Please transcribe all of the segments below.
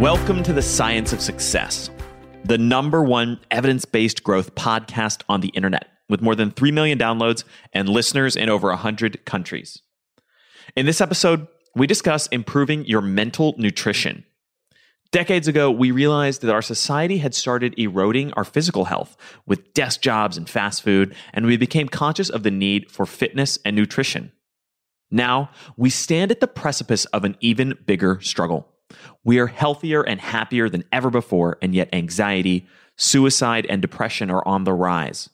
Welcome to the Science of Success, the number one evidence based growth podcast on the internet, with more than 3 million downloads and listeners in over 100 countries. In this episode, we discuss improving your mental nutrition. Decades ago, we realized that our society had started eroding our physical health with desk jobs and fast food, and we became conscious of the need for fitness and nutrition. Now, we stand at the precipice of an even bigger struggle. We are healthier and happier than ever before, and yet anxiety, suicide, and depression are on the rise.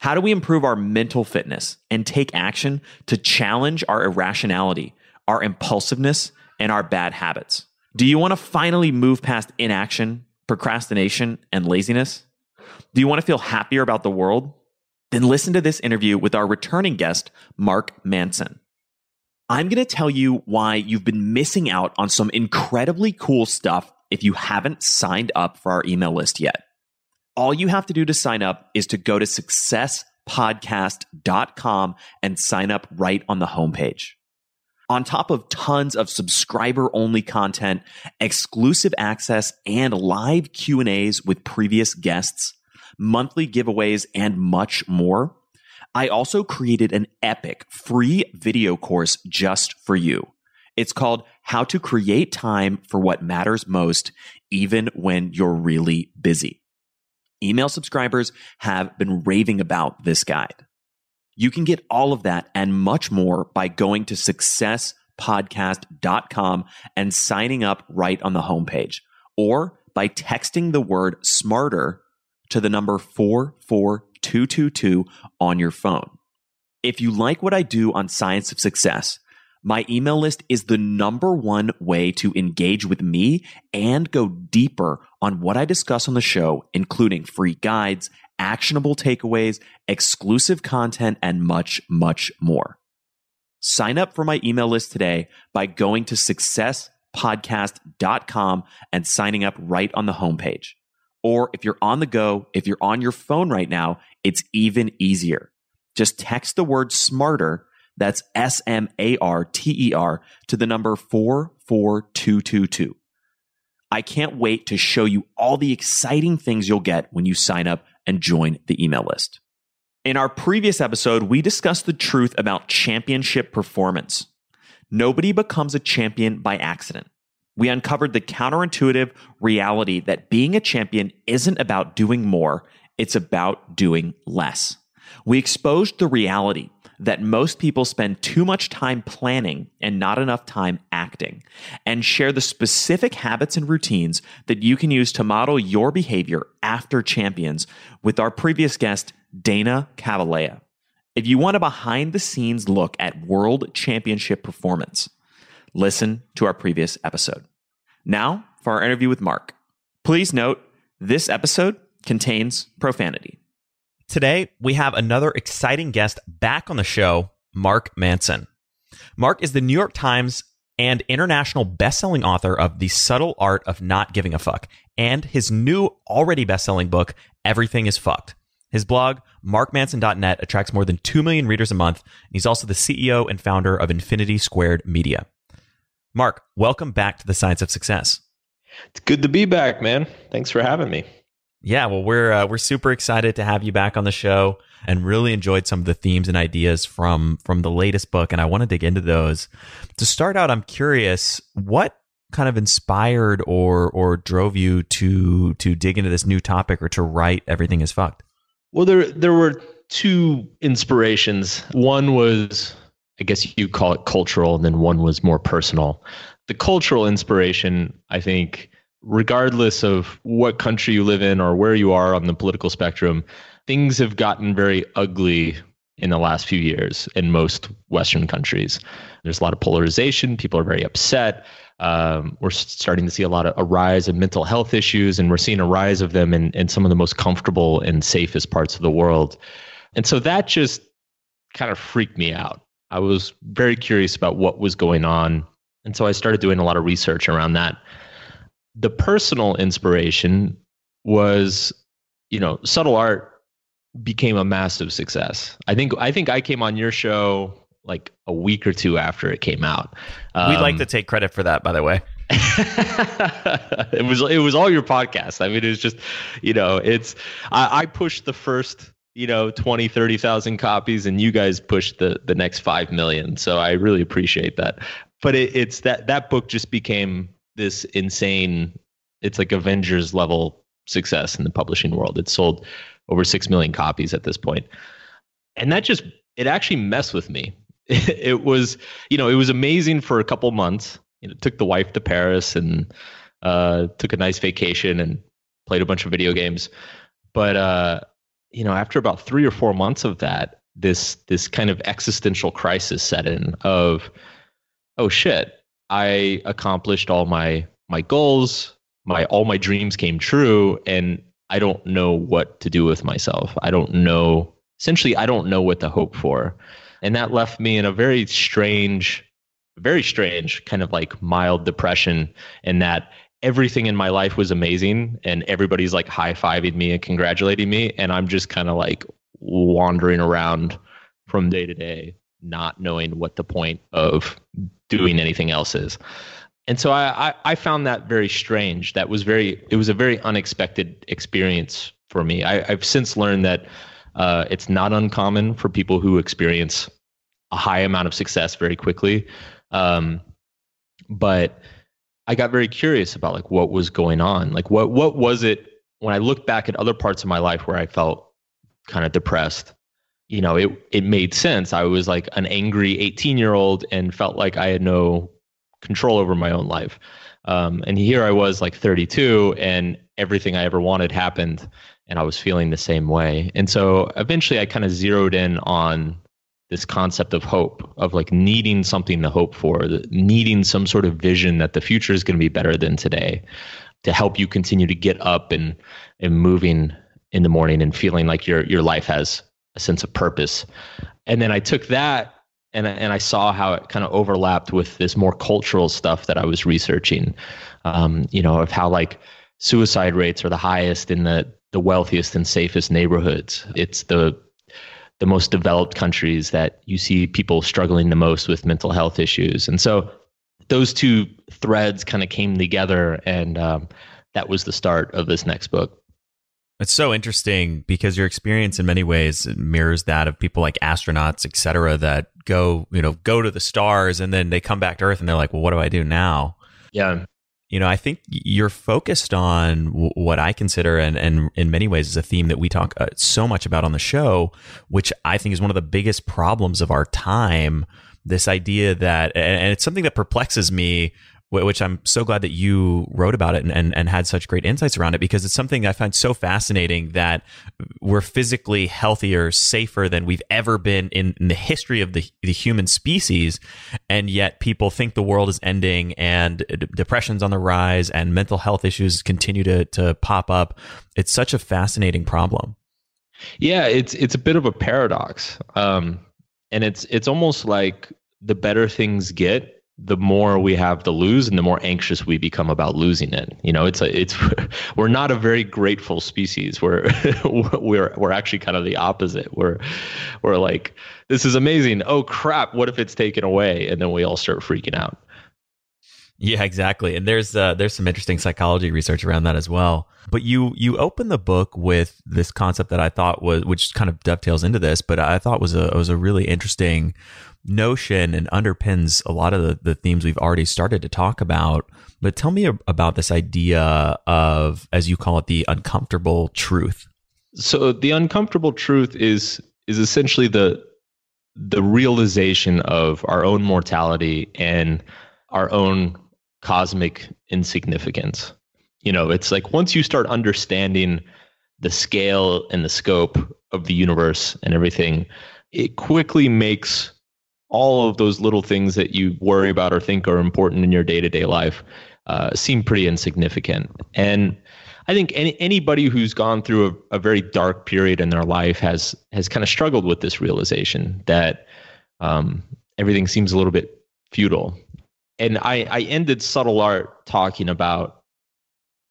How do we improve our mental fitness and take action to challenge our irrationality, our impulsiveness, and our bad habits? Do you want to finally move past inaction, procrastination, and laziness? Do you want to feel happier about the world? Then listen to this interview with our returning guest, Mark Manson. I'm going to tell you why you've been missing out on some incredibly cool stuff if you haven't signed up for our email list yet. All you have to do to sign up is to go to successpodcast.com and sign up right on the homepage. On top of tons of subscriber only content, exclusive access and live Q&As with previous guests, monthly giveaways and much more, I also created an epic free video course just for you. It's called How to Create Time for What Matters Most, even when you're really busy. Email subscribers have been raving about this guide. You can get all of that and much more by going to successpodcast.com and signing up right on the homepage or by texting the word smarter to the number 44222 on your phone. If you like what I do on Science of Success, my email list is the number one way to engage with me and go deeper on what I discuss on the show, including free guides, actionable takeaways, exclusive content, and much, much more. Sign up for my email list today by going to successpodcast.com and signing up right on the homepage. Or if you're on the go, if you're on your phone right now, it's even easier. Just text the word smarter, that's S M A R T E R, to the number 44222. I can't wait to show you all the exciting things you'll get when you sign up and join the email list. In our previous episode, we discussed the truth about championship performance. Nobody becomes a champion by accident. We uncovered the counterintuitive reality that being a champion isn't about doing more, it's about doing less. We exposed the reality that most people spend too much time planning and not enough time acting, and share the specific habits and routines that you can use to model your behavior after champions with our previous guest, Dana Cavalea. If you want a behind the scenes look at world championship performance, listen to our previous episode. Now, for our interview with Mark. Please note this episode contains profanity. Today, we have another exciting guest back on the show, Mark Manson. Mark is the New York Times and international best-selling author of The Subtle Art of Not Giving a Fuck and his new already best-selling book Everything is Fucked. His blog, markmanson.net, attracts more than 2 million readers a month. And he's also the CEO and founder of Infinity Squared Media. Mark, welcome back to the Science of Success. It's good to be back, man. Thanks for having me. Yeah, well, we're uh, we're super excited to have you back on the show, and really enjoyed some of the themes and ideas from from the latest book, and I want to dig into those. To start out, I'm curious what kind of inspired or or drove you to to dig into this new topic or to write Everything is Fucked. Well, there there were two inspirations. One was, I guess you call it cultural, and then one was more personal. The cultural inspiration, I think, regardless of what country you live in or where you are on the political spectrum, things have gotten very ugly in the last few years in most Western countries. There's a lot of polarization. People are very upset. Um, we're starting to see a lot of a rise of mental health issues, and we're seeing a rise of them in, in some of the most comfortable and safest parts of the world. And so that just kind of freaked me out. I was very curious about what was going on. And so I started doing a lot of research around that. The personal inspiration was, you know, subtle art became a massive success. I think I think I came on your show like a week or two after it came out. Um, We'd like to take credit for that, by the way. it was it was all your podcast. I mean, it was just, you know, it's I, I pushed the first, you know, 20, 30,000 copies and you guys pushed the the next 5 million. So I really appreciate that. But it, it's that that book just became this insane it's like Avengers level success in the publishing world. It sold over 6 million copies at this. And that just it actually messed with me it was you know it was amazing for a couple months you know took the wife to paris and uh, took a nice vacation and played a bunch of video games but uh, you know after about three or four months of that this this kind of existential crisis set in of oh shit i accomplished all my my goals my all my dreams came true and i don't know what to do with myself i don't know essentially i don't know what to hope for and that left me in a very strange, very strange kind of like mild depression. And that everything in my life was amazing, and everybody's like high fiving me and congratulating me, and I'm just kind of like wandering around from day to day, not knowing what the point of doing anything else is. And so I, I, I found that very strange. That was very, it was a very unexpected experience for me. I, I've since learned that uh, it's not uncommon for people who experience a high amount of success very quickly. Um, but I got very curious about like what was going on. Like what what was it when I look back at other parts of my life where I felt kind of depressed? You know, it it made sense. I was like an angry 18 year old and felt like I had no control over my own life. Um, and here I was like 32 and everything I ever wanted happened and I was feeling the same way. And so eventually I kind of zeroed in on this concept of hope, of like needing something to hope for, needing some sort of vision that the future is going to be better than today to help you continue to get up and, and moving in the morning and feeling like your, your life has a sense of purpose. And then I took that and, and I saw how it kind of overlapped with this more cultural stuff that I was researching, um, you know, of how like suicide rates are the highest in the the wealthiest and safest neighborhoods. It's the the most developed countries that you see people struggling the most with mental health issues. And so those two threads kind of came together, and um, that was the start of this next book. It's so interesting because your experience in many ways mirrors that of people like astronauts, et cetera, that go, you know, go to the stars and then they come back to Earth and they're like, well, what do I do now? Yeah you know, I think you're focused on w- what I consider, and, and in many ways is a theme that we talk uh, so much about on the show, which I think is one of the biggest problems of our time. This idea that, and it's something that perplexes me which I'm so glad that you wrote about it and, and, and had such great insights around it because it's something I find so fascinating that we're physically healthier, safer than we've ever been in, in the history of the, the human species. And yet people think the world is ending and depression's on the rise and mental health issues continue to, to pop up. It's such a fascinating problem. Yeah, it's it's a bit of a paradox. Um, and it's it's almost like the better things get, the more we have to lose and the more anxious we become about losing it. You know it's a it's we're not a very grateful species. We're we're we're actually kind of the opposite. We're we're like this is amazing. Oh crap. What if it's taken away? And then we all start freaking out. Yeah, exactly. And there's uh, there's some interesting psychology research around that as well. But you you open the book with this concept that I thought was, which kind of dovetails into this, but I thought was a was a really interesting notion and underpins a lot of the, the themes we've already started to talk about. But tell me about this idea of, as you call it, the uncomfortable truth. So the uncomfortable truth is is essentially the the realization of our own mortality and our own cosmic insignificance. You know, it's like once you start understanding the scale and the scope of the universe and everything, it quickly makes all of those little things that you worry about or think are important in your day to day life uh, seem pretty insignificant. And I think any, anybody who's gone through a, a, very dark period in their life has has kind of struggled with this realization that um, everything seems a little bit futile and I, I ended subtle art talking about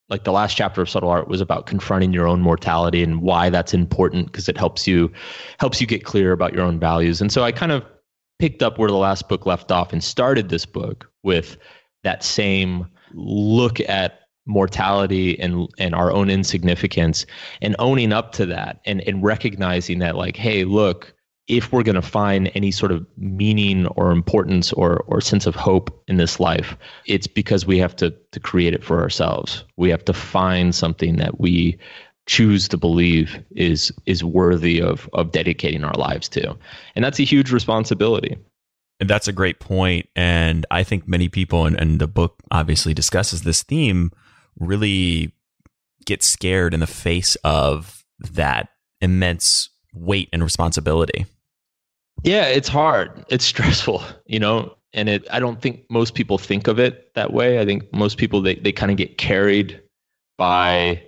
like the last chapter of subtle art was about confronting your own mortality and why that's important because it helps you helps you get clear about your own values and so i kind of picked up where the last book left off and started this book with that same look at mortality and and our own insignificance and owning up to that and and recognizing that like hey look if we're going to find any sort of meaning or importance or, or sense of hope in this life, it's because we have to, to create it for ourselves. We have to find something that we choose to believe is is worthy of of dedicating our lives to. And that's a huge responsibility. And that's a great point. And I think many people, and, and the book obviously discusses this theme, really get scared in the face of that immense weight and responsibility. Yeah, it's hard. It's stressful, you know, and it I don't think most people think of it that way. I think most people they they kind of get carried by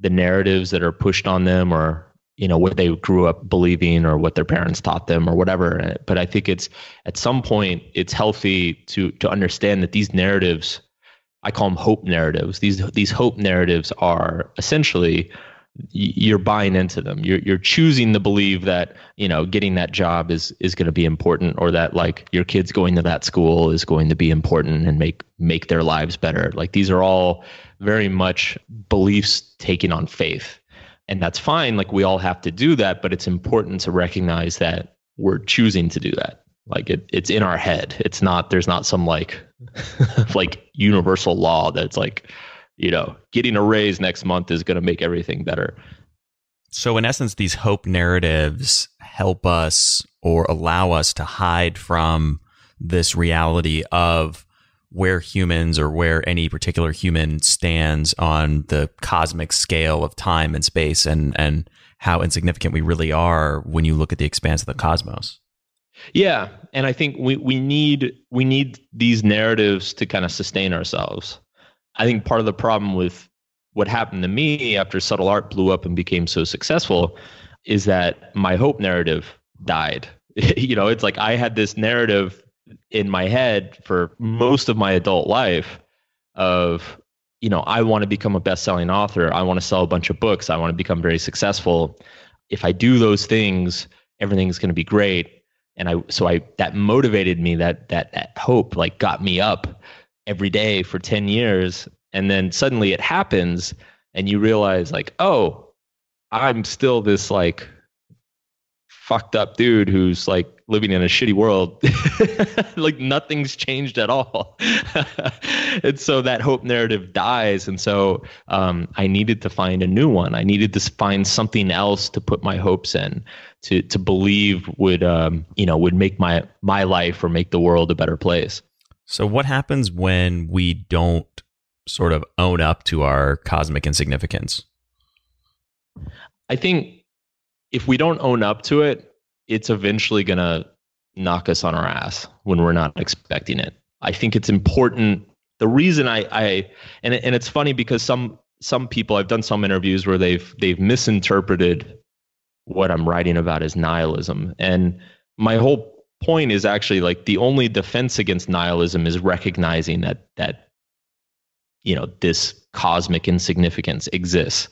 the narratives that are pushed on them or you know what they grew up believing or what their parents taught them or whatever but i think it's at some point it's healthy to to understand that these narratives i call them hope narratives these these hope narratives are essentially you're buying into them. You're you're choosing to believe that you know getting that job is is going to be important, or that like your kids going to that school is going to be important and make make their lives better. Like these are all very much beliefs taken on faith, and that's fine. Like we all have to do that, but it's important to recognize that we're choosing to do that. Like it, it's in our head. It's not. There's not some like like universal law that's like you know, getting a raise next month is going to make everything better. So, in essence, these hope narratives help us or allow us to hide from this reality of where humans or where any particular human stands on the cosmic scale of time and space and, and how insignificant we really are when you look at the expanse of the cosmos. Yeah, and I think we, we need we need these narratives to kind of sustain ourselves. I think part of the problem with what happened to me after subtle art blew up and became so successful is that my hope narrative died. you know, it's like I had this narrative in my head for most of my adult life of you know, I want to become a best-selling author. I want to sell a bunch of books. I want to become very successful. If I do those things, everything's going to be great. And I so I that motivated me that that, that hope like got me up every day for 10 years and then suddenly it happens and you realize like oh i'm still this like fucked up dude who's like living in a shitty world. Like nothing's changed at all. And so that hope narrative dies. And so um, i needed to find a new one. I needed to find something else to put my hopes in to to believe would um, you know would make my my life or make the world a better place. So, what happens when we don't sort of own up to our cosmic insignificance? I think if we don't own up to it, it's eventually going to knock us on our ass when we're not expecting it. I think it's important. The reason I, I and and it's funny because some some people I've done some interviews where they've they've misinterpreted what I'm writing about as nihilism, and my whole point is actually like the only defense against nihilism is recognizing that that you know this cosmic insignificance exists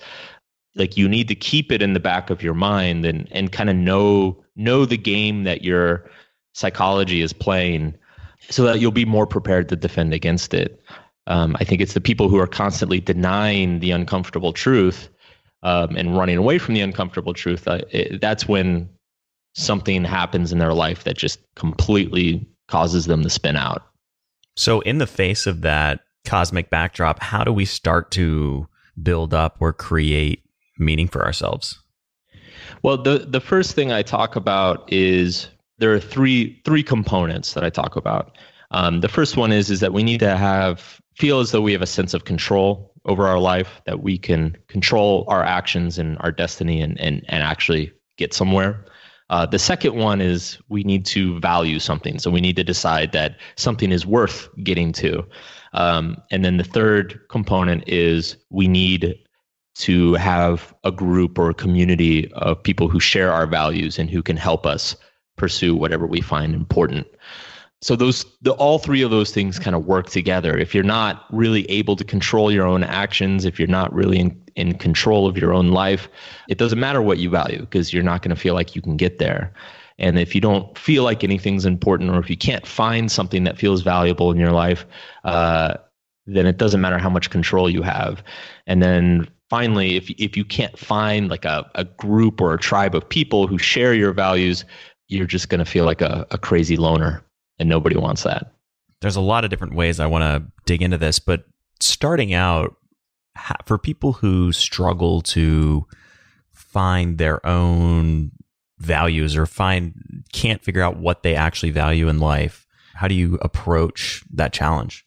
like you need to keep it in the back of your mind and and kind of know know the game that your psychology is playing so that you'll be more prepared to defend against it. Um, i think it's the people who are constantly denying the uncomfortable truth um, and running away from the uncomfortable truth uh, it, that's when something happens in their life that just completely causes them to spin out. So in the face of that cosmic backdrop how do we start to build up or create meaning for ourselves? Well, the the first thing I talk about is there are three three components that I talk about. Um, the first one is is that we need to have feel as though we have a sense of control over our life, that we can control our actions and our destiny, and and and actually get somewhere. Uh, the second one is we need to value something, so we need to decide that something is worth getting to. Um, and then the third component is we need to have a group or a community of people who share our values and who can help us pursue whatever we find important. So those the all three of those things kind of work together. If you're not really able to control your own actions, if you're not really in, in control of your own life, it doesn't matter what you value because you're not going to feel like you can get there. And if you don't feel like anything's important, or if you can't find something that feels valuable in your life, uh, then it doesn't matter how much control you have. And then finally, if if you can't find like a, a group or a tribe of people who share your values, you're just going to feel like a, a crazy loner, and nobody wants that. There's a lot of different ways I want to dig into this, but starting out, for people who struggle to find their own values or find can't figure out what they actually value in life, how do you approach that challenge?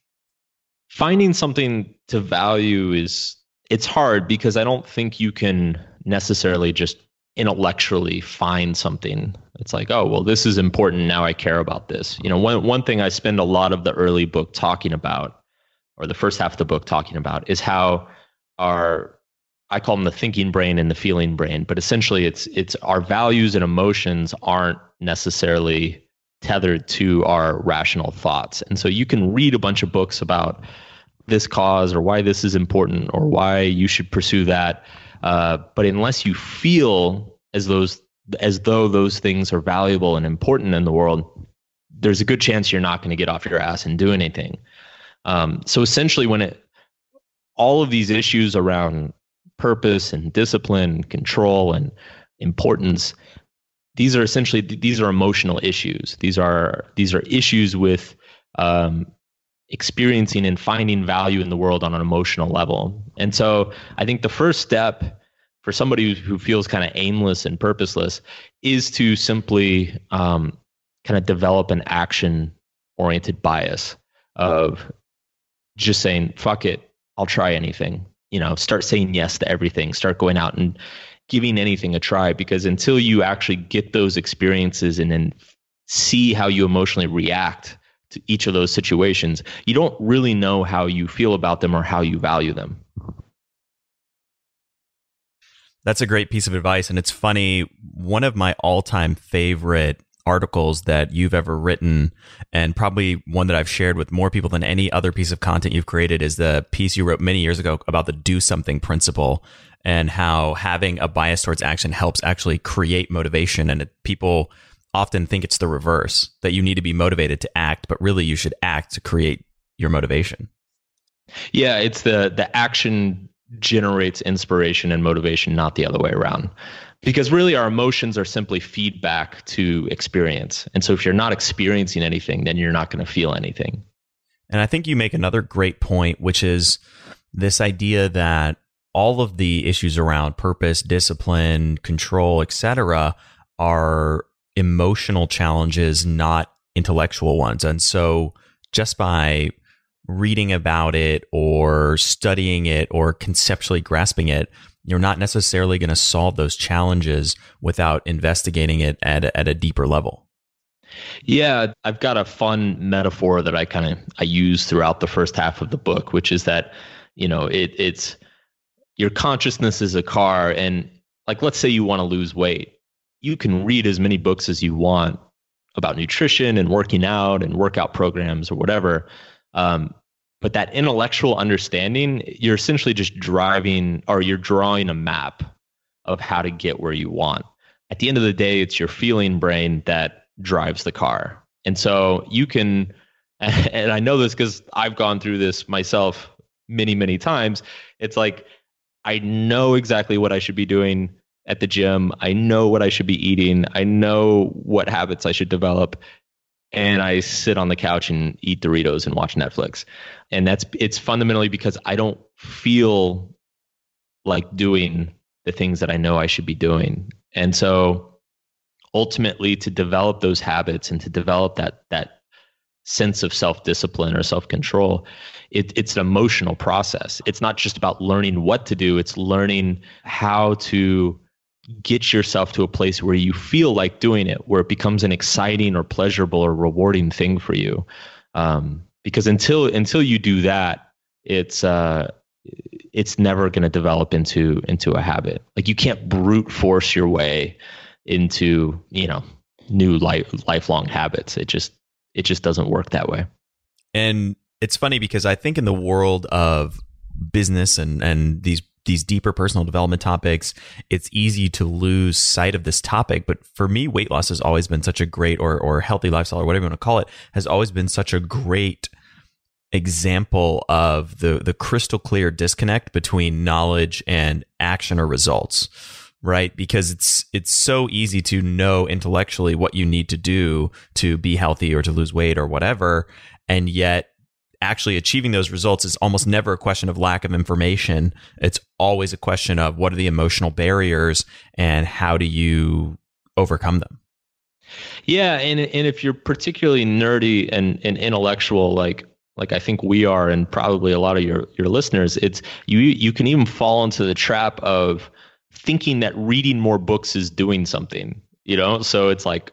Finding something to value is it's hard because I don't think you can necessarily just intellectually find something. It's like, oh, well, this is important. Now I care about this. You know, one, one thing I spend a lot of the early book talking about, or the first half of the book talking about, is how our I call them the thinking brain and the feeling brain, but essentially it's it's our values and emotions aren't necessarily tethered to our rational thoughts. And so you can read a bunch of books about this cause or why this is important or why you should pursue that. Uh, but unless you feel as those as though those things are valuable and important in the world, there's a good chance you're not going to get off your ass and do anything. Um, so essentially, when it all of these issues around purpose and discipline, control and importance, these are essentially these are emotional issues. These are these are issues with um, experiencing and finding value in the world on an emotional level. And so I think the first step for somebody who feels kind of aimless and purposeless is to simply um, kind of develop an action oriented bias of just saying, fuck it, I'll try anything. You know, start saying yes to everything, start going out and giving anything a try because until you actually get those experiences and then see how you emotionally react to each of those situations, you don't really know how you feel about them or how you value them. That's a great piece of advice. And it's funny, one of my all time favorite articles that you've ever written, and probably one that I've shared with more people than any other piece of content you've created, is the piece you wrote many years ago about the do something principle and how having a bias towards action helps actually create motivation. And people often think it's the reverse that you need to be motivated to act, but really you should act to create your motivation. Yeah, it's the the action generates inspiration and motivation, not the other way around. Because really our emotions are simply feedback to experience. And so if you're not experiencing anything, then you're not going to feel anything. And I think you make another great point, which is this idea that all of the issues around purpose, discipline, control, etc., are emotional challenges, not intellectual ones. And so just by reading about it or studying it or conceptually grasping it, you're not necessarily going to solve those challenges without investigating it at at a deeper level. Yeah, I've got a fun metaphor that I kind of I use throughout the first half of the book, which is that you know it, it's your consciousness is a car, and like let's say you want to lose weight, you can read as many books as you want about nutrition and working out and workout programs or whatever. Um, but that intellectual understanding, you're essentially just driving or you're drawing a map of how to get where you want. At the end of the day, it's your feeling brain that drives the car. And so you can, and I know this because I've gone through this myself many, many times. It's like, I know exactly what I should be doing at the gym. I know what I should be eating. I know what habits I should develop. And I sit on the couch and eat Doritos and watch Netflix. And that's it's fundamentally because I don't feel like doing the things that I know I should be doing. And so ultimately to develop those habits and to develop that that sense of self-discipline or self-control it, it's an emotional process it's not just about learning what to do it's learning how to get yourself to a place where you feel like doing it, where it becomes an exciting or pleasurable or rewarding thing for you. Um, because until until you do that, it's uh, it's never going to develop into into a habit. Like you can't brute force your way into you know new life lifelong habits. It just it just doesn't work that way. And it's funny because I think in the world of business and and these these deeper personal development topics, it's easy to lose sight of this topic. But for me, weight loss has always been such a great or or healthy lifestyle or whatever you want to call it, has always been such a great example of the the crystal clear disconnect between knowledge and action or results right because it's it's so easy to know intellectually what you need to do to be healthy or to lose weight or whatever and yet actually achieving those results is almost never a question of lack of information. It's always a question of what are the emotional barriers and how do you overcome them. Yeah, and and if you're particularly nerdy and, and intellectual, like like I think we are, and probably a lot of your your listeners, it's you you can even fall into the trap of thinking that reading more books is doing something. You know, so it's like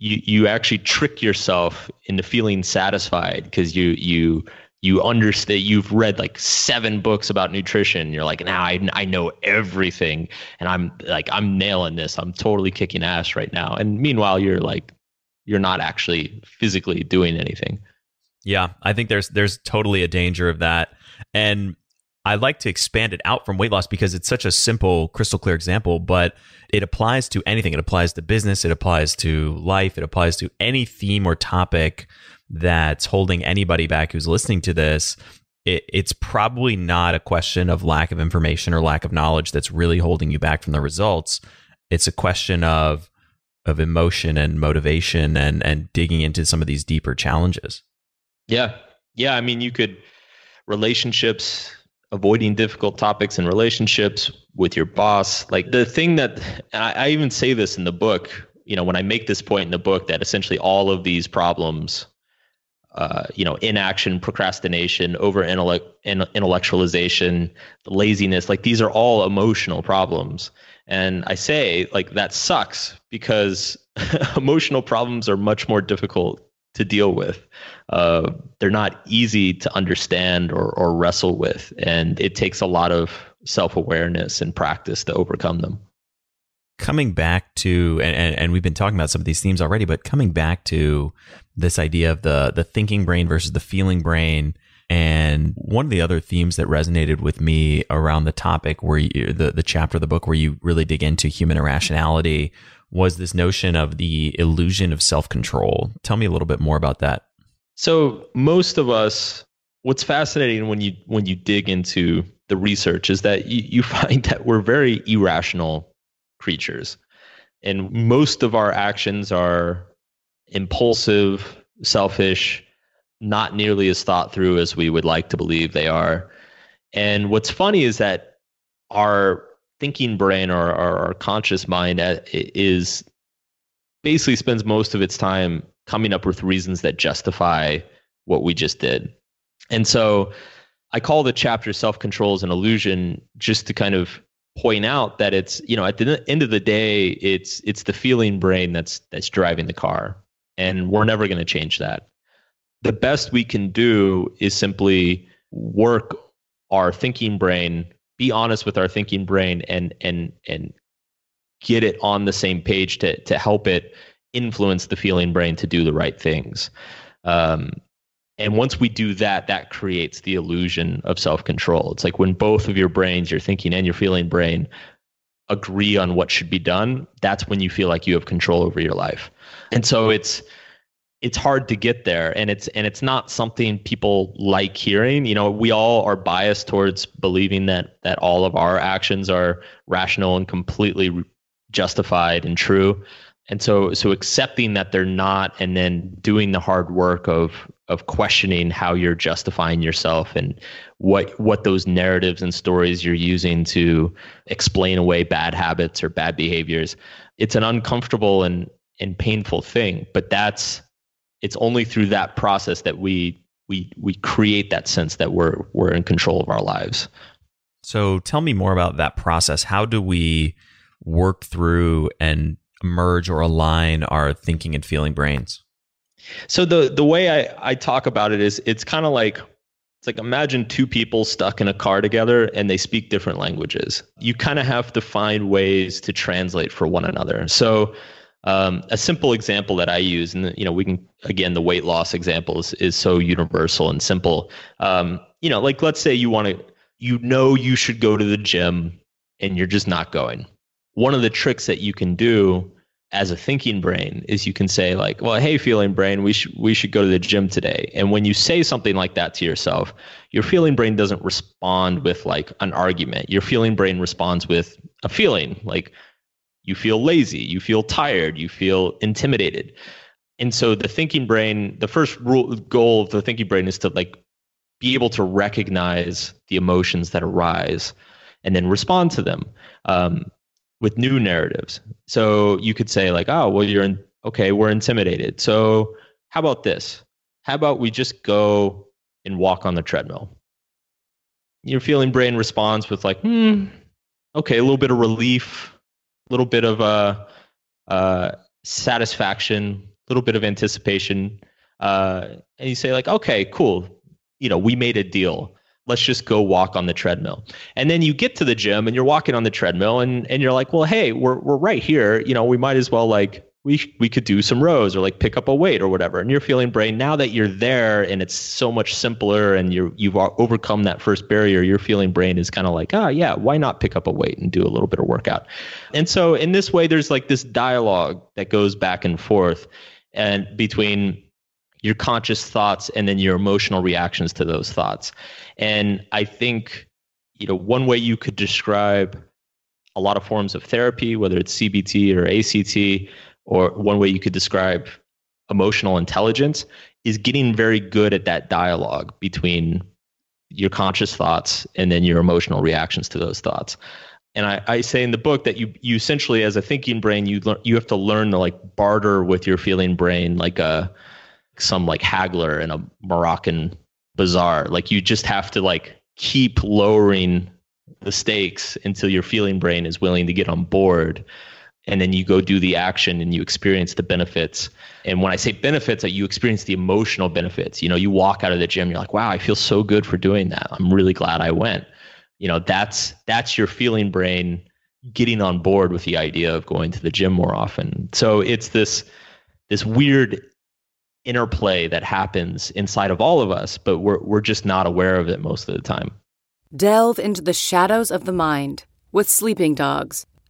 you you actually trick yourself into feeling satisfied because you you you understand you've read like seven books about nutrition. You're like now I, I know everything and i'm like i'm nailing this. I'm totally kicking ass right now. And meanwhile you're like you're not actually physically doing anything. Yeah i think there's there's totally a danger of that. And I like to expand it out from weight loss because it's such a simple, crystal clear example, but it applies to anything. It applies to business, it applies to life, it applies to any theme or topic that's holding anybody back who's listening to this. It, it's probably not a question of lack of information or lack of knowledge that's really holding you back from the results. It's a question of of emotion and motivation and and digging into some of these deeper challenges. Yeah. Yeah, I mean you could relationships avoiding difficult topics in relationships with your boss. Like the thing that I, I, even say this in the book, you know, when I make this point in the book that essentially all of these problems, uh, you know, inaction, procrastination, over intellectualization, laziness, like these are all emotional problems. And I say like that sucks because emotional problems are much more difficult to deal with. Uh, they're not easy to understand or, or wrestle with, and it takes a lot of self awareness and practice to overcome them. Coming back to, and, and, we've been talking about some of these themes already, but coming back to this idea of the the thinking brain versus the feeling brain. And one of the other themes that resonated with me around the topic, where you, the the chapter of the book where you really dig into human irrationality, was this notion of the illusion of self control. Tell me a little bit more about that. So most of us, what's fascinating when you when you dig into the research is that you, you find that we're very irrational creatures, and most of our actions are impulsive, selfish, not nearly as thought through as we would like to believe they are. And what's funny is that our thinking brain or, our conscious mind is basically spends most of its time coming up with reasons that justify what we just did. And so I call the chapter self control as an illusion just to kind of point out that it's you know at the end of the day it's it's the feeling brain that's that's driving the car and we're never going to change that the best we can do is simply work our thinking brain be honest with our thinking brain and and and get it on the same page to to help it influence the feeling brain to do the right things um, and once we do that, that creates the illusion of self control. It's like when both of your brains, your thinking and your feeling brain, agree on what should be done, that's when you feel like you have control over your life. And so it's it's hard to get there and it's and it's not something people like hearing. You know we all are biased towards believing that that all of our actions are rational and completely justified and true. And so so accepting that they're not and then doing the hard work of of questioning how you're justifying yourself and what what those narratives and stories you're using to explain away bad habits or bad behaviors it's an uncomfortable and and painful thing. But that's it's only through that process that we we we create that sense that we're we're in control of our lives so tell me more about that process how do we work through and merge or align our thinking and feeling brains so the the way I, I talk about it is it's kind of like it's like imagine two people stuck in a car together and they speak different languages. You kind of have to find ways to translate for one another. So um, a simple example that I use, and you know, we can again the weight loss example is, is so universal and simple. Um, you know, like let's say you want to, you know, you should go to the gym and you're just not going. One of the tricks that you can do as a thinking brain is you can say like well hey feeling brain we should we should go to the gym today and when you say something like that to yourself your feeling brain doesn't respond with like an argument your feeling brain responds with a feeling like you feel lazy you feel tired you feel intimidated and so the thinking brain the first rule goal of the thinking brain is to like be able to recognize the emotions that arise and then respond to them um, with new narratives. So you could say like, oh, well, you're in, okay, we're intimidated. So how about this? How about we just go and walk on the treadmill? Your feeling brain responds with like, hmm, okay, a little bit of relief, little bit of uh, uh, satisfaction, a little bit of anticipation. Uh, and you say like, okay, cool. You know, we made a deal let's just go walk on the treadmill. And then you get to the gym and you're walking on the treadmill and, and you're like, well, hey, we're, we're right here. You know, we might as well like, we, we could do some rows or like pick up a weight or whatever. And you're feeling brain now that you're there and it's so much simpler and you're, you've overcome that first barrier, your feeling brain is kind of like, ah, oh, yeah, why not pick up a weight and do a little bit of workout? And so in this way, there's like this dialogue that goes back and forth and between your conscious thoughts and then your emotional reactions to those thoughts. And I think, you know, one way you could describe a lot of forms of therapy, whether it's CBT or ACT, or one way you could describe emotional intelligence is getting very good at that dialogue between your conscious thoughts and then your emotional reactions to those thoughts. And I, I say in the book that you you essentially as a thinking brain you learn you have to learn to like barter with your feeling brain like a some like haggler in a Moroccan bazaar. Like you just have to like keep lowering the stakes until your feeling brain is willing to get on board. And then you go do the action and you experience the benefits. And when I say benefits, you experience the emotional benefits. You know, you walk out of the gym, you're like, wow, I feel so good for doing that. I'm really glad I went. You know, that's that's your feeling brain getting on board with the idea of going to the gym more often. So it's this this weird interplay that happens inside of all of us, but we're, we're just not aware of it most of the time. Delve into the shadows of the mind with Sleeping Dogs,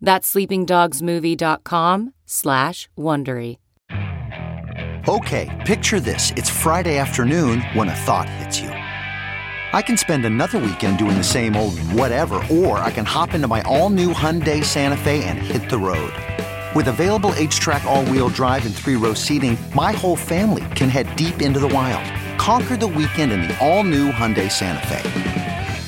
That's sleepingdogsmovie.com slash Wondery. Okay, picture this. It's Friday afternoon when a thought hits you. I can spend another weekend doing the same old whatever, or I can hop into my all-new Hyundai Santa Fe and hit the road. With available H-Track all-wheel drive and three-row seating, my whole family can head deep into the wild. Conquer the weekend in the all-new Hyundai Santa Fe.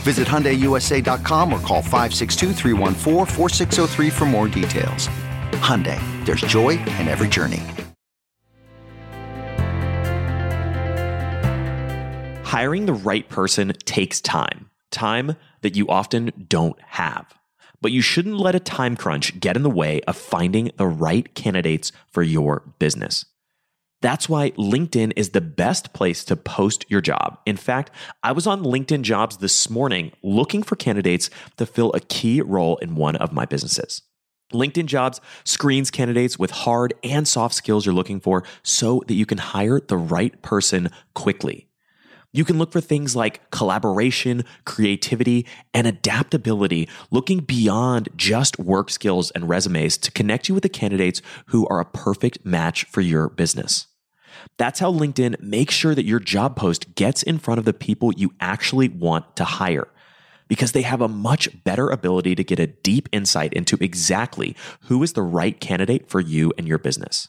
Visit HyundaiUSA.com or call 562 for more details. Hyundai, there's joy in every journey. Hiring the right person takes time. Time that you often don't have. But you shouldn't let a time crunch get in the way of finding the right candidates for your business. That's why LinkedIn is the best place to post your job. In fact, I was on LinkedIn jobs this morning looking for candidates to fill a key role in one of my businesses. LinkedIn jobs screens candidates with hard and soft skills you're looking for so that you can hire the right person quickly. You can look for things like collaboration, creativity, and adaptability, looking beyond just work skills and resumes to connect you with the candidates who are a perfect match for your business. That's how LinkedIn makes sure that your job post gets in front of the people you actually want to hire because they have a much better ability to get a deep insight into exactly who is the right candidate for you and your business.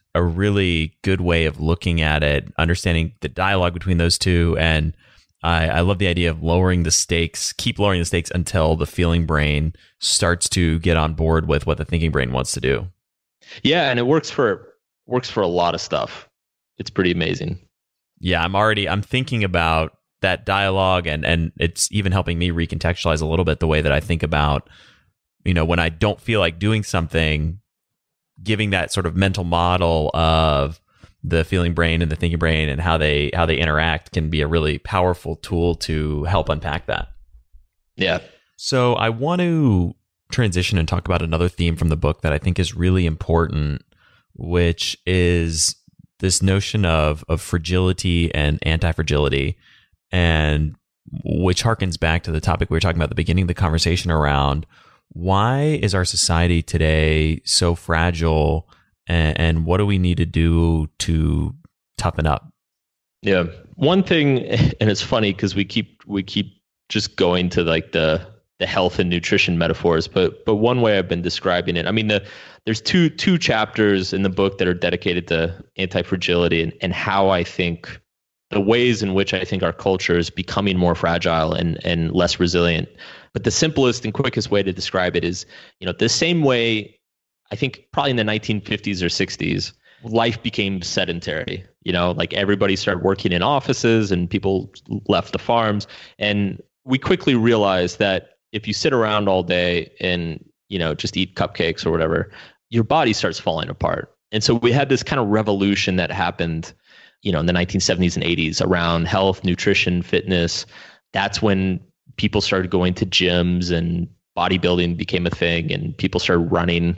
a really good way of looking at it, understanding the dialogue between those two. And I, I, love the idea of lowering the stakes, keep lowering the stakes until the feeling brain starts to get on board with what the thinking brain wants to do. Yeah, and it works for works for a lot of stuff. It's pretty amazing. Yeah, I'm already I'm thinking about that dialogue and and it's even helping me recontextualize a little bit the way that I think about you know when I don't feel like doing something giving that sort of mental model of the feeling brain and the thinking brain and how they how they interact can be a really powerful tool to help unpack that. Yeah. So I want to transition and talk about another theme from the book that I think is really important, which is this notion of of fragility and anti-fragility and which harkens back to the topic we were talking about at the beginning of the conversation around why is our society today so fragile and, and what do we need to do to toughen up? Yeah. One thing and it's funny because we keep we keep just going to like the the health and nutrition metaphors but but one way i've been describing it i mean the there's two two chapters in the book that are dedicated to anti-fragility and, and how i think the ways in which i think our culture is becoming more fragile and and less resilient but the simplest and quickest way to describe it is, you know, the same way I think probably in the 1950s or 60s, life became sedentary. You know, like everybody started working in offices and people left the farms. And we quickly realized that if you sit around all day and, you know, just eat cupcakes or whatever, your body starts falling apart. And so we had this kind of revolution that happened, you know, in the 1970s and 80s around health, nutrition, fitness. That's when people started going to gyms and bodybuilding became a thing and people started running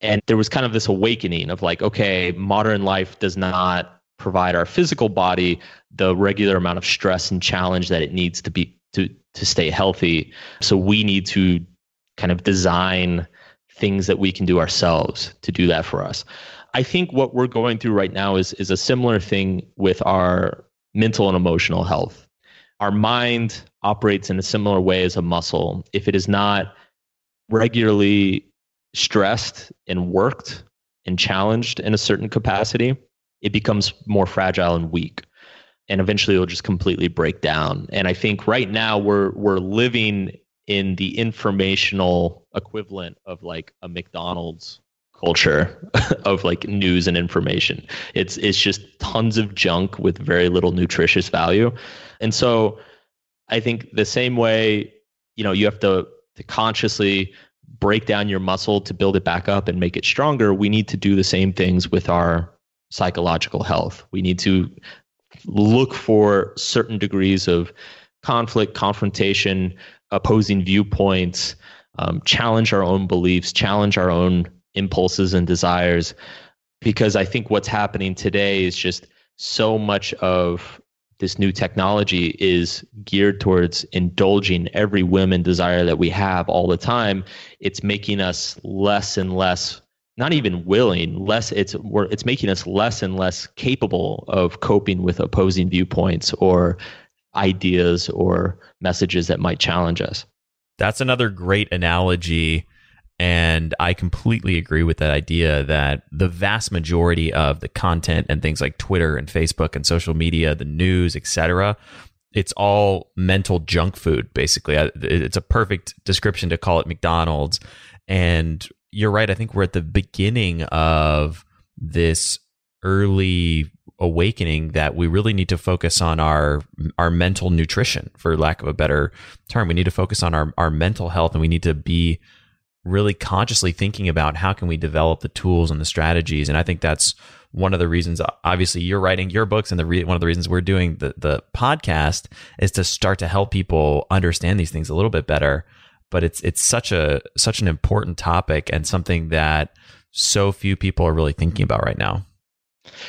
and there was kind of this awakening of like okay modern life does not provide our physical body the regular amount of stress and challenge that it needs to be to to stay healthy so we need to kind of design things that we can do ourselves to do that for us i think what we're going through right now is is a similar thing with our mental and emotional health our mind operates in a similar way as a muscle. If it is not regularly stressed and worked and challenged in a certain capacity, it becomes more fragile and weak. and eventually it'll just completely break down. And I think right now we're we're living in the informational equivalent of like a McDonald's culture of like news and information. It's it's just tons of junk with very little nutritious value. And so I think the same way, you know, you have to to consciously break down your muscle to build it back up and make it stronger, we need to do the same things with our psychological health. We need to look for certain degrees of conflict, confrontation, opposing viewpoints, um, challenge our own beliefs, challenge our own impulses and desires. Because I think what's happening today is just so much of this new technology is geared towards indulging every whim and desire that we have all the time. It's making us less and less not even willing less it's it's making us less and less capable of coping with opposing viewpoints or ideas or messages that might challenge us that's another great analogy and I completely agree with that idea that the vast majority of the content and things like Twitter and Facebook and social media, the news, etc., it's all mental junk food basically. It's a perfect description to call it McDonald's. And you're right. I think we're at the beginning of this early awakening that we really need to focus on our our mental nutrition for lack of a better term we need to focus on our our mental health and we need to be really consciously thinking about how can we develop the tools and the strategies and i think that's one of the reasons obviously you're writing your books and the re- one of the reasons we're doing the the podcast is to start to help people understand these things a little bit better but it's it's such a such an important topic and something that so few people are really thinking about right now.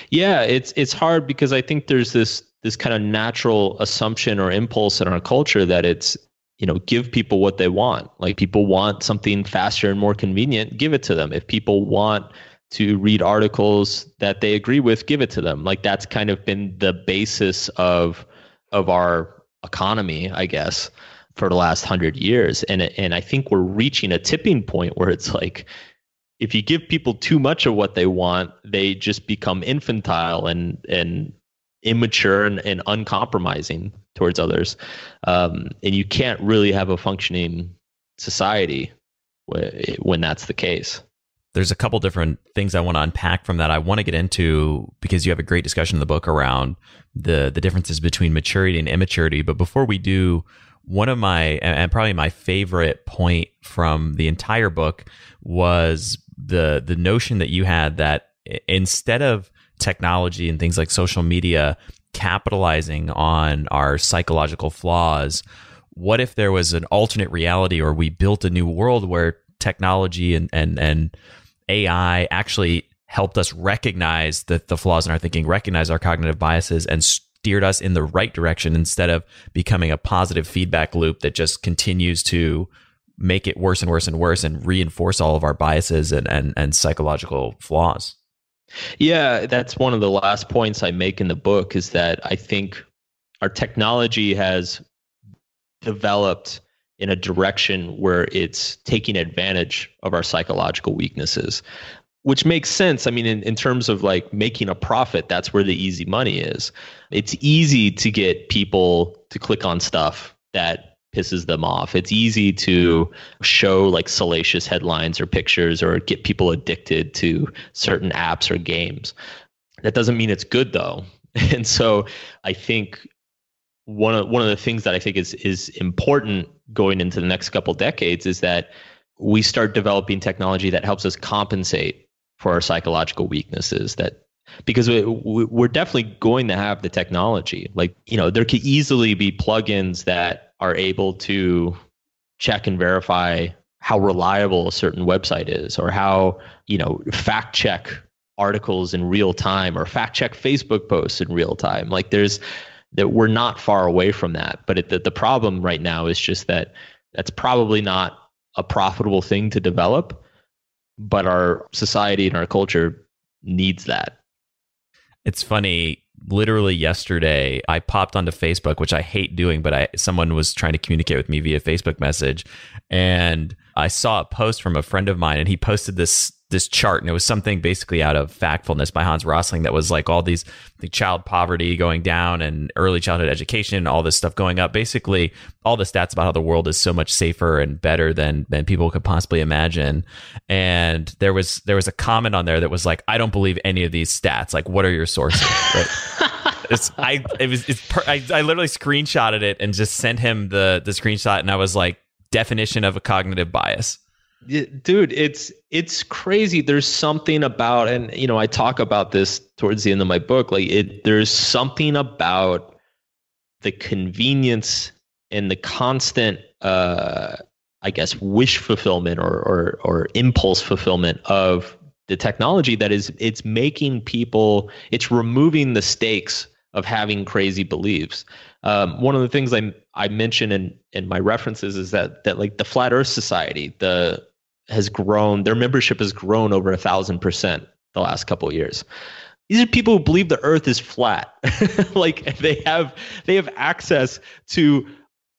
Yeah, it's it's hard because I think there's this this kind of natural assumption or impulse in our culture that it's you know give people what they want. Like people want something faster and more convenient, give it to them. If people want to read articles that they agree with, give it to them. Like that's kind of been the basis of of our economy, I guess for the last hundred years. And and I think we're reaching a tipping point where it's like if you give people too much of what they want, they just become infantile and and immature and, and uncompromising towards others. Um, and you can't really have a functioning society when that's the case. There's a couple different things I want to unpack from that. I want to get into because you have a great discussion in the book around the the differences between maturity and immaturity. But before we do, one of my and probably my favorite point from the entire book was the the notion that you had that instead of technology and things like social media capitalizing on our psychological flaws what if there was an alternate reality or we built a new world where technology and and and AI actually helped us recognize the, the flaws in our thinking recognize our cognitive biases and steered us in the right direction instead of becoming a positive feedback loop that just continues to make it worse and worse and worse and reinforce all of our biases and, and, and psychological flaws. Yeah, that's one of the last points I make in the book is that I think our technology has developed in a direction where it's taking advantage of our psychological weaknesses which makes sense. I mean, in, in terms of like making a profit, that's where the easy money is. It's easy to get people to click on stuff that pisses them off. It's easy to show like salacious headlines or pictures or get people addicted to certain apps or games. That doesn't mean it's good though. And so I think one of one of the things that I think is is important going into the next couple decades is that we start developing technology that helps us compensate for our psychological weaknesses that because we, we're definitely going to have the technology like you know there could easily be plugins that are able to check and verify how reliable a certain website is or how you know fact check articles in real time or fact check facebook posts in real time like there's that we're not far away from that but it, the, the problem right now is just that that's probably not a profitable thing to develop but our society and our culture needs that. It's funny. Literally yesterday, I popped onto Facebook, which I hate doing, but I someone was trying to communicate with me via Facebook message, and I saw a post from a friend of mine, and he posted this this chart, and it was something basically out of Factfulness by Hans Rosling that was like all these the child poverty going down and early childhood education, and all this stuff going up. Basically, all the stats about how the world is so much safer and better than than people could possibly imagine. And there was there was a comment on there that was like, I don't believe any of these stats. Like, what are your sources? Right? it's I it was it's per, I, I literally screenshotted it and just sent him the the screenshot, and I was like, definition of a cognitive bias dude it's it's crazy. There's something about and you know i talk about this towards the end of my book like it there's something about the convenience and the constant uh i guess wish fulfillment or or or impulse fulfillment of the technology that is it's making people it's removing the stakes of having crazy beliefs um, one of the things I I mention in in my references is that that like the Flat Earth Society, the has grown, their membership has grown over a thousand percent the last couple of years. These are people who believe the Earth is flat. like they have they have access to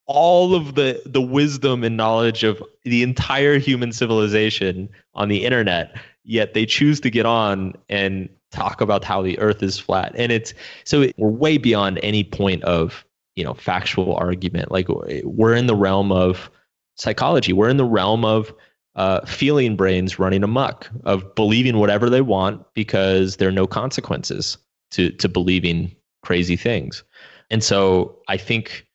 all of the the wisdom and knowledge of the entire human civilization on the internet yet they choose to get on and talk about how the earth is flat. And it's so it, we're way beyond any point of you know factual argument. Like we're in the realm of psychology. We're in the realm of uh, feeling brains running amok of believing whatever they want because there are no consequences to to believing crazy things. And so i think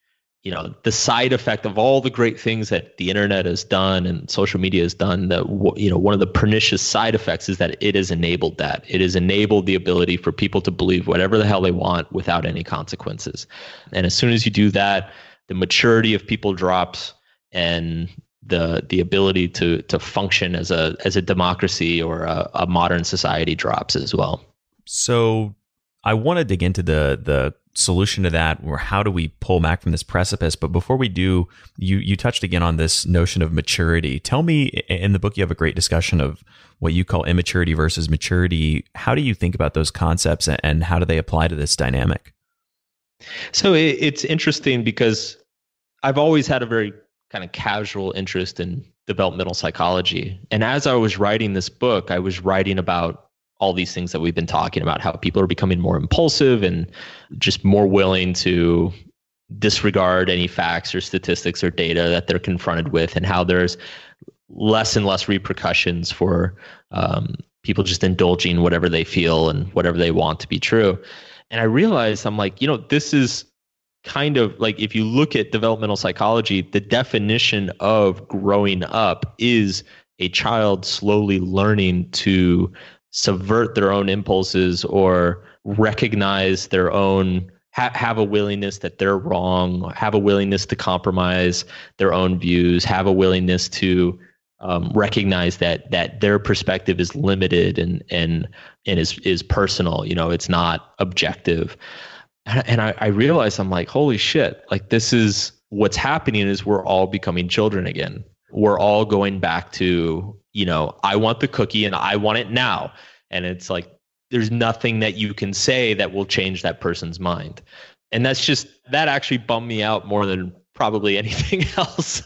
you know the side effect of all the great things that the internet has done and social media has done that you know one of the pernicious side effects is that it has enabled that. It has enabled the ability for people to believe whatever the hell they want without any consequences. And as soon as you do that the maturity of people drops and the the ability to to function as a as a democracy or a, a modern society drops as well. So i want to dig into the the solution to that or how do we pull back from this precipice? But before we do you you touched again on this notion of maturity. Tell me in the book you have a great discussion of what you call immaturity versus maturity. How do you think about those concepts and how do they apply to this dynamic? So it's interesting because i've always had a very kind of casual interest in developmental psychology. And as i was writing this book i was writing about all these things that we've been talking about how people are becoming more impulsive and just more willing to disregard any facts or statistics or data that they're confronted with and how there's less and less repercussions for um, people just indulging whatever they feel and whatever they want to be true. And i realized i'm like you know this is kind of like if you look at developmental psychology the definition of growing up is a child slowly learning to subvert their own impulses or recognize their own ha- have a willingness that they're wrong have a willingness to compromise their own views have a willingness to um, recognize that that their perspective is limited and and and is is personal you know it's not objective. And, and I, I realized i'm like holy shit like this is what's happening is we're all becoming children again we're all going back to you know, I want the cookie and I want it now. And it's like, there's nothing that you can say that will change that person's mind. And that's just, that actually bummed me out more than probably anything else.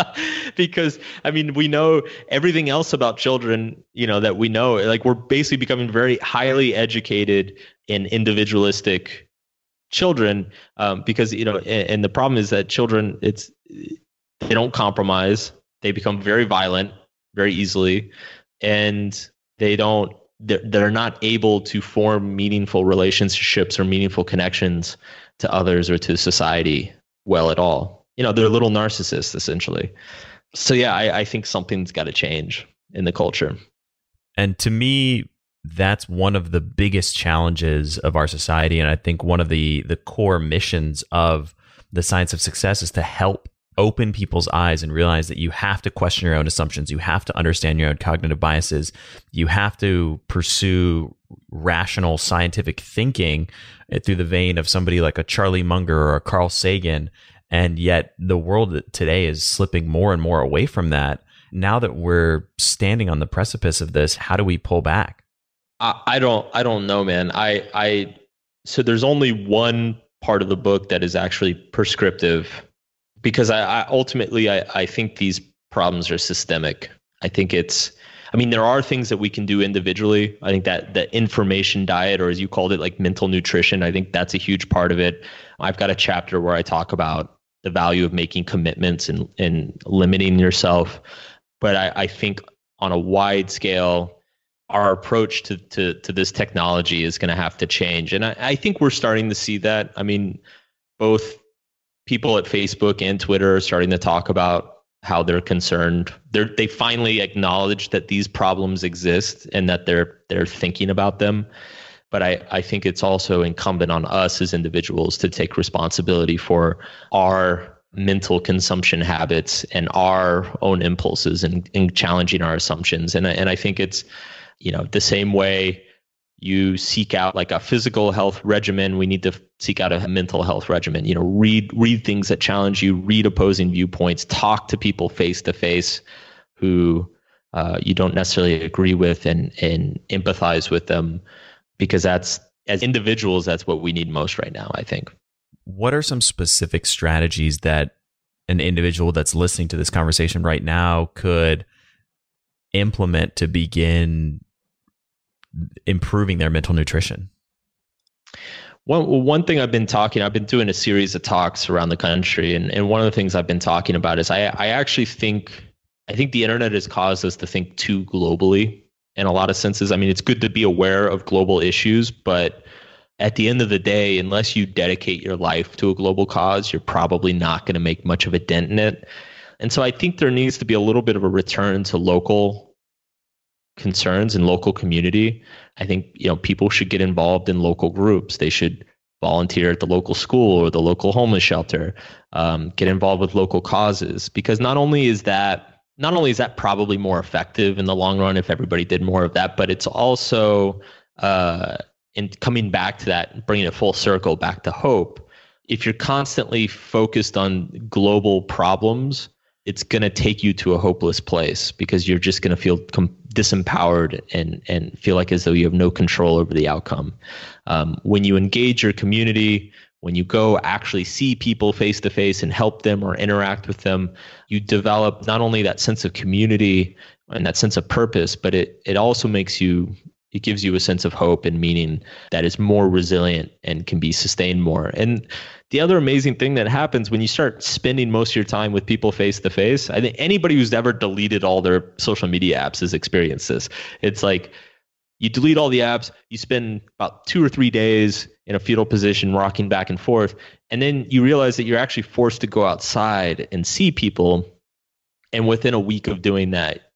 because, I mean, we know everything else about children, you know, that we know. Like, we're basically becoming very highly educated and individualistic children um, because, you know, and, and the problem is that children, it's, they don't compromise, they become very violent very easily and they don't they're, they're not able to form meaningful relationships or meaningful connections to others or to society well at all. You know they're little narcissists essentially. So yeah i, I think something's got to change in the culture. And to me that's one of the biggest challenges of our society and i think one of the the core missions of the science of success is to help open people's eyes and realize that you have to question your own assumptions. You have to understand your own cognitive biases. You have to pursue rational scientific thinking eh, through the vein of somebody like a Charlie Munger or a Carl Sagan. And yet the world today is slipping more and more away from that. Now that we're standing on the precipice of this, how do we pull back? I, I don't I don't know, man. I I so there's only one part of the book that is actually prescriptive because I, I ultimately I, I think these problems are systemic. I think it's I mean, there are things that we can do individually. I think that the information diet, or as you called it, like mental nutrition, I think that's a huge part of it. I've got a chapter where I talk about the value of making commitments and, and limiting yourself. But I, I think on a wide scale, our approach to, to, to this technology is going to have to change. And I, I think we're starting to see that. I mean, both people at Facebook and Twitter are starting to talk about how they're concerned. They're, they finally acknowledge that these problems exist and that they're they're thinking about them. But I, I think it's also incumbent on us as individuals to take responsibility for our mental consumption habits and our own impulses and, and challenging our assumptions. And and I think it's, you know, the same way you seek out like a physical health regimen we need to seek out a mental health regimen. You know read read things that challenge you read opposing viewpoints talk to people face to face who uh, you don't necessarily agree with and and empathize with them because that's as individuals that's what we need most right now i think. What are some specific strategies that an individual that's listening to this conversation right now could implement to begin improving their mental nutrition? One, one thing I've been talking, I've been doing a series of talks around the country, and, and one of the things I've been talking about is I, I actually think I think the internet has caused us to think too globally in a lot of senses. I mean, it's good to be aware of global issues, but at the end of the day, unless you dedicate your life to a global cause, you're probably not going to make much of a dent in it. And so I think there needs to be a little bit of a return to local concerns in local community. I think you know people should get involved in local groups. They should volunteer at the local school or the local homeless shelter. Um, get involved with local causes because not only is that not only is that probably more effective in the long run if everybody did more of that, but it's also uh, in coming back to that, bringing it full circle back to hope. If you're constantly focused on global problems, it's going to take you to a hopeless place because you're just going to feel com- disempowered and and feel like as though you have no control over the outcome. Um, when you engage your community, when you go actually see people face to face and help them or interact with them, you develop not only that sense of community and that sense of purpose, but it it also makes you it gives you a sense of hope and meaning that is more resilient and can be sustained more. And the other amazing thing that happens when you start spending most of your time with people face to face, I think anybody who's ever deleted all their social media apps has experienced this. It's like you delete all the apps, you spend about two or three days in a fetal position, rocking back and forth, and then you realize that you're actually forced to go outside and see people. And within a week of doing that,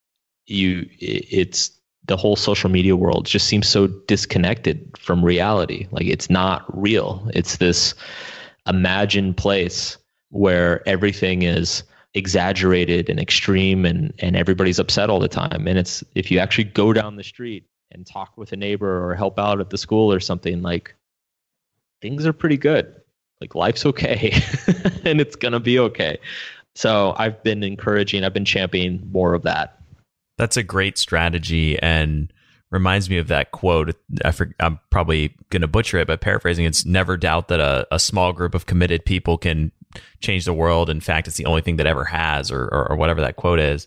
you it's the whole social media world just seems so disconnected from reality. Like it's not real. It's this imagined place where everything is exaggerated and extreme and and everybody's upset all the time and it's if you actually go down the street and talk with a neighbor or help out at the school or something like things are pretty good like life's okay and it's to be okay so i've been encouraging i've been championing more of that that's a great strategy and reminds me of that quote. I am probably going to butcher it, but paraphrasing, it's never doubt that a, a, small group of committed people can change the world. In fact, it's the only thing that ever has, or, or, or whatever that quote is.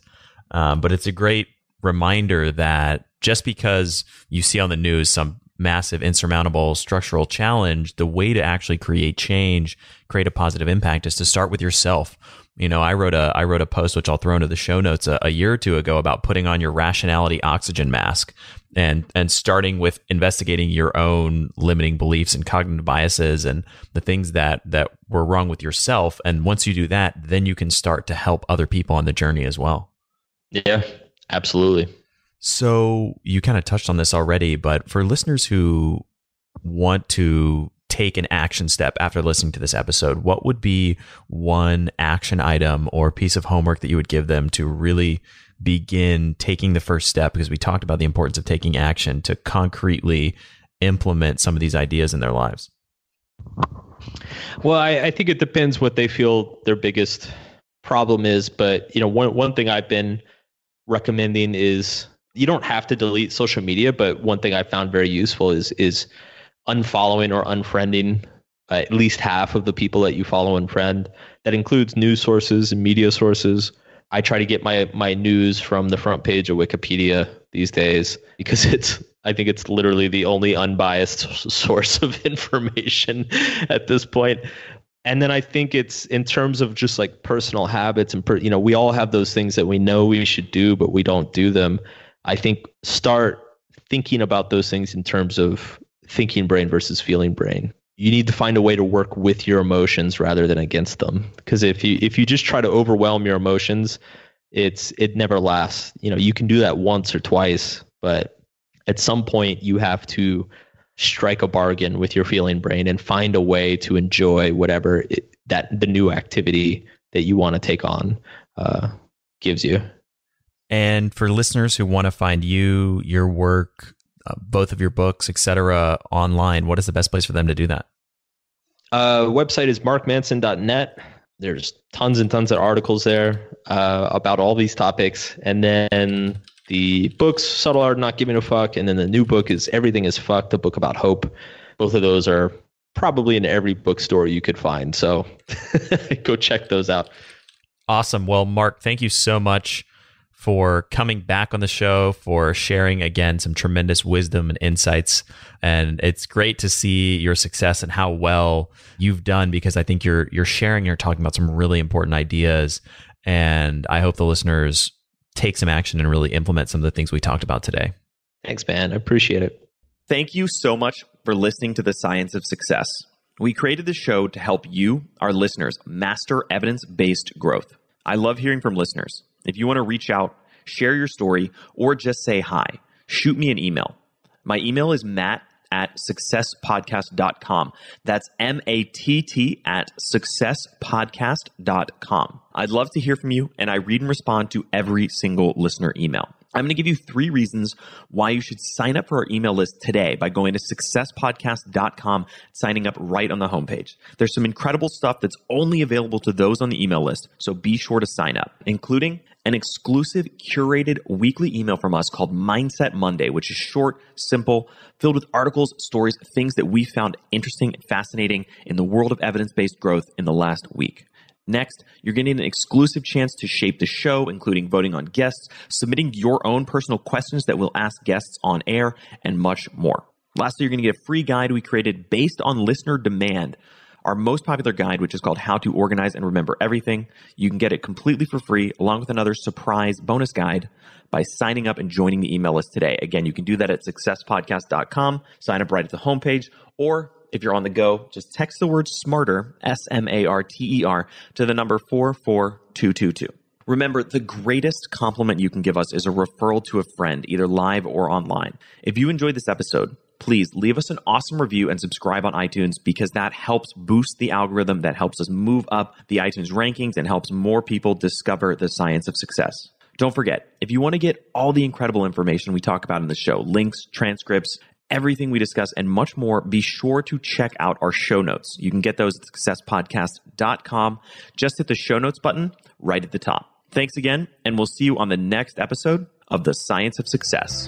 Um, but it's a great reminder that just because you see on the news some massive, insurmountable structural challenge, the way to actually create change, create a positive impact is to start with yourself. You know, I wrote a I wrote a post which I'll throw into the show notes a, a year or two ago about putting on your rationality oxygen mask and and starting with investigating your own limiting beliefs and cognitive biases and the things that that were wrong with yourself. And once you do that then you can start to help other people on the journey as well. Yeah absolutely. So you kind of touched on this already but for listeners who want to take an action step after listening to this episode what would be one action item or piece of homework that you would give them to really begin taking the first step because we talked about the importance of taking action to concretely implement some of these ideas in their lives? Well, I, I think it depends what they feel their biggest problem is. But you know, one one thing I've been recommending is you don't have to delete social media, but one thing I found very useful is is unfollowing or unfriending uh, at least half of the people that you follow and friend. That includes news sources and media sources I try to get my my news from the front page of Wikipedia these days because it's I think it's literally the only unbiased source of information at this point. And then I think it's in terms of just like personal habits and per, you know we all have those things that we know we should do but we don't do them. I think start thinking about those things in terms of thinking brain versus feeling brain. You need to find a way to work with your emotions rather than against them. Because if you if you just try to overwhelm your emotions it's it never lasts. You know you can do that once or twice but at some point you have to strike a bargain with your feeling brain and find a way to enjoy whatever it, that the new activity that you want to take on uh, gives you. And for listeners who want to find you your work uh, both of your books, etc., online, what is the best place for them to do that? Uh, website is markmanson.net. There's tons and tons of articles there uh, about all these topics. And then the books, Subtle Art Not Giving a Fuck, and then the new book is Everything is Fucked, a book about hope. Both of those are probably in every bookstore you could find. So go check those out. Awesome. Well, Mark, thank you so much for coming back on the show, for sharing again some tremendous wisdom and insights. And it's great to see your success and how well you've done because I think you're you're sharing, you're talking about some really important ideas. And I hope the listeners take some action and really implement some of the things we talked about today. Thanks, man. I appreciate it. Thank you so much for listening to the Science of Success. We created this show to help you, our listeners, master evidence based growth. I love hearing from listeners. If you want to reach out, share your story, or just say hi, shoot me an email. My email is matt at successpodcast.com. That's M A T T at successpodcast.com. I'd love to hear from you, and I read and respond to every single listener email. I'm going to give you three reasons why you should sign up for our email list today by going to successpodcast.com, signing up right on the homepage. There's some incredible stuff that's only available to those on the email list, so be sure to sign up, including an exclusive curated weekly email from us called Mindset Monday, which is short, simple, filled with articles, stories, things that we found interesting and fascinating in the world of evidence based growth in the last week. Next, you're getting an exclusive chance to shape the show, including voting on guests, submitting your own personal questions that we'll ask guests on air, and much more. Lastly, you're going to get a free guide we created based on listener demand. Our most popular guide, which is called How to Organize and Remember Everything. You can get it completely for free, along with another surprise bonus guide by signing up and joining the email list today. Again, you can do that at successpodcast.com, sign up right at the homepage, or if you're on the go, just text the word smarter, S M A R T E R, to the number 44222. Remember, the greatest compliment you can give us is a referral to a friend, either live or online. If you enjoyed this episode, please leave us an awesome review and subscribe on iTunes because that helps boost the algorithm, that helps us move up the iTunes rankings, and helps more people discover the science of success. Don't forget, if you want to get all the incredible information we talk about in the show, links, transcripts, everything we discuss and much more, be sure to check out our show notes. You can get those at successpodcast.com. Just hit the show notes button right at the top. Thanks again, and we'll see you on the next episode of The Science of Success.